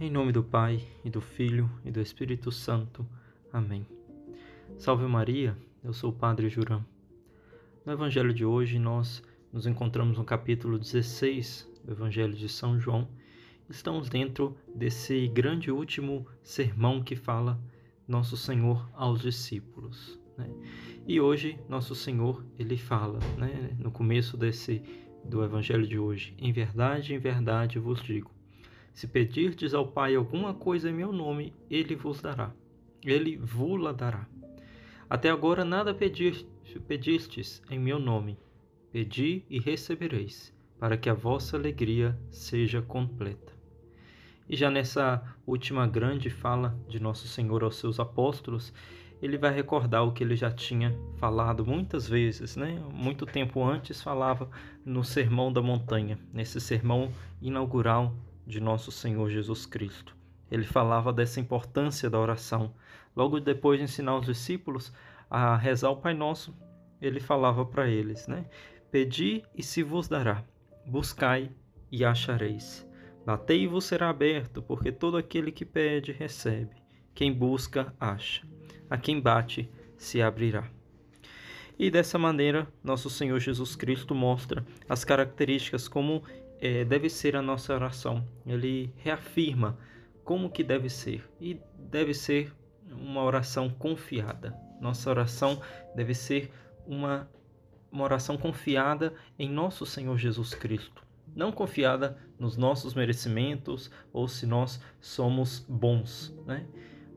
Em nome do Pai, e do Filho, e do Espírito Santo. Amém. Salve Maria, eu sou o Padre Juram. No Evangelho de hoje, nós nos encontramos no capítulo 16 do Evangelho de São João. Estamos dentro desse grande último sermão que fala Nosso Senhor aos discípulos. Né? E hoje, Nosso Senhor, ele fala, né, no começo desse do Evangelho de hoje: Em verdade, em verdade vos digo se pedirdes ao Pai alguma coisa em meu nome, ele vos dará. Ele vos dará. Até agora nada pedistes em meu nome. Pedi e recebereis, para que a vossa alegria seja completa. E já nessa última grande fala de Nosso Senhor aos seus apóstolos, ele vai recordar o que ele já tinha falado muitas vezes, né? Muito tempo antes falava no Sermão da Montanha, nesse sermão inaugural de nosso Senhor Jesus Cristo. Ele falava dessa importância da oração. Logo depois de ensinar os discípulos a rezar o Pai Nosso, ele falava para eles, né? Pedi e se vos dará, buscai e achareis. Batei e vos será aberto, porque todo aquele que pede recebe. Quem busca, acha. A quem bate, se abrirá. E dessa maneira, nosso Senhor Jesus Cristo mostra as características como é, deve ser a nossa oração. Ele reafirma como que deve ser e deve ser uma oração confiada. Nossa oração deve ser uma, uma oração confiada em nosso Senhor Jesus Cristo. Não confiada nos nossos merecimentos ou se nós somos bons. Né?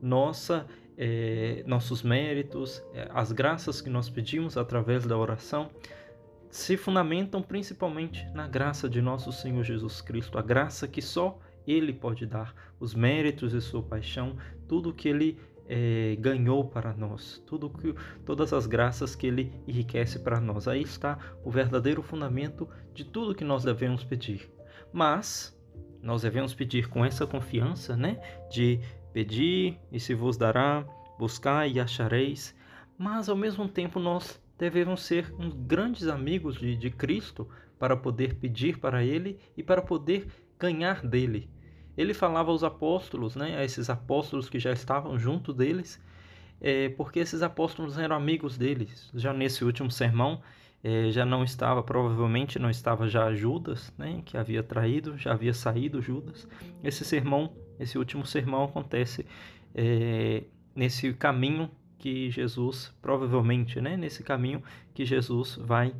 Nossa, é, nossos méritos, é, as graças que nós pedimos através da oração se fundamentam principalmente na graça de nosso Senhor Jesus Cristo, a graça que só Ele pode dar, os méritos de Sua paixão, tudo que Ele é, ganhou para nós, tudo que, todas as graças que Ele enriquece para nós. Aí está o verdadeiro fundamento de tudo que nós devemos pedir. Mas nós devemos pedir com essa confiança, né? De pedir e se vos dará, buscar e achareis. Mas ao mesmo tempo nós devemos ser uns grandes amigos de, de Cristo para poder pedir para Ele e para poder ganhar dele. Ele falava aos apóstolos, né, a esses apóstolos que já estavam junto deles, é, porque esses apóstolos eram amigos deles. Já nesse último sermão, é, já não estava, provavelmente não estava já Judas, né, que havia traído, já havia saído Judas. Esse sermão, esse último sermão acontece é, nesse caminho que Jesus, provavelmente, né, nesse caminho que Jesus vai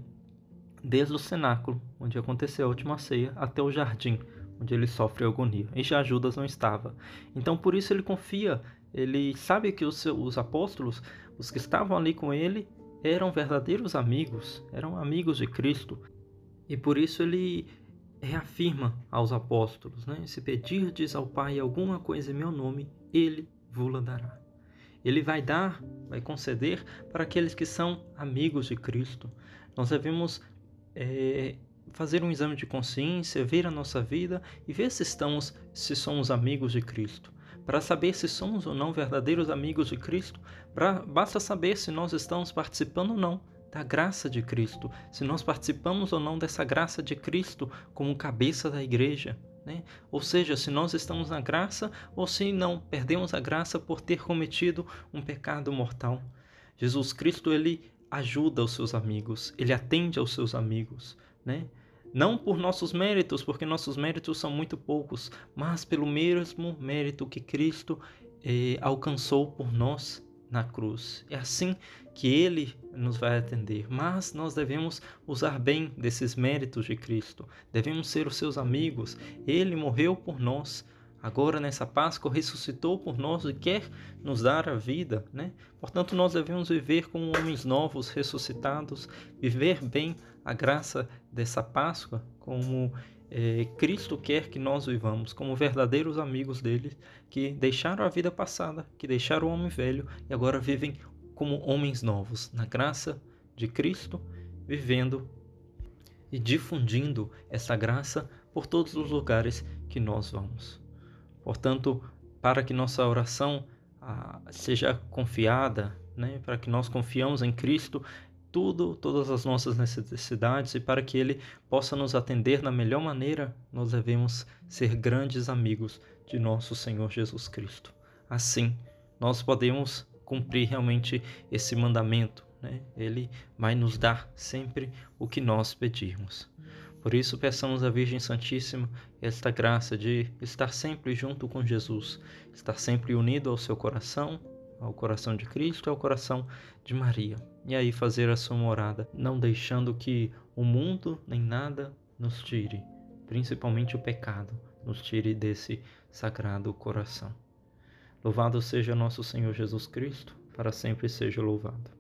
desde o cenáculo, onde aconteceu a última ceia, até o jardim, onde ele sofre agonia. E já Judas não estava. Então, por isso ele confia, ele sabe que os, os apóstolos, os que estavam ali com ele, eram verdadeiros amigos, eram amigos de Cristo. E por isso ele reafirma aos apóstolos, né? Se pedirdes ao Pai alguma coisa em meu nome, ele vos dará. Ele vai dar, vai conceder para aqueles que são amigos de Cristo. Nós devemos é, fazer um exame de consciência, ver a nossa vida e ver se estamos, se somos amigos de Cristo. Para saber se somos ou não verdadeiros amigos de Cristo, pra, basta saber se nós estamos participando ou não da graça de Cristo, se nós participamos ou não dessa graça de Cristo como cabeça da igreja. Né? Ou seja, se nós estamos na graça ou se não perdemos a graça por ter cometido um pecado mortal. Jesus Cristo ele ajuda os seus amigos, ele atende aos seus amigos, né? Não por nossos méritos, porque nossos méritos são muito poucos, mas pelo mesmo mérito que Cristo eh, alcançou por nós na cruz. É assim que ele nos vai atender, mas nós devemos usar bem desses méritos de Cristo. Devemos ser os seus amigos. Ele morreu por nós. Agora nessa Páscoa ressuscitou por nós e quer nos dar a vida, né? Portanto, nós devemos viver como homens novos, ressuscitados, viver bem a graça dessa Páscoa, como é, Cristo quer que nós vivamos como verdadeiros amigos dele, que deixaram a vida passada, que deixaram o homem velho e agora vivem como homens novos, na graça de Cristo, vivendo e difundindo essa graça por todos os lugares que nós vamos. Portanto, para que nossa oração ah, seja confiada, né, para que nós confiamos em Cristo, tudo, todas as nossas necessidades e para que Ele possa nos atender da melhor maneira, nós devemos ser grandes amigos de nosso Senhor Jesus Cristo. Assim, nós podemos cumprir realmente esse mandamento. Né? Ele vai nos dar sempre o que nós pedirmos. Por isso, peçamos à Virgem Santíssima esta graça de estar sempre junto com Jesus, estar sempre unido ao seu coração, ao coração de Cristo e ao coração de Maria. E aí fazer a sua morada, não deixando que o mundo nem nada nos tire, principalmente o pecado, nos tire desse sagrado coração. Louvado seja nosso Senhor Jesus Cristo, para sempre seja louvado.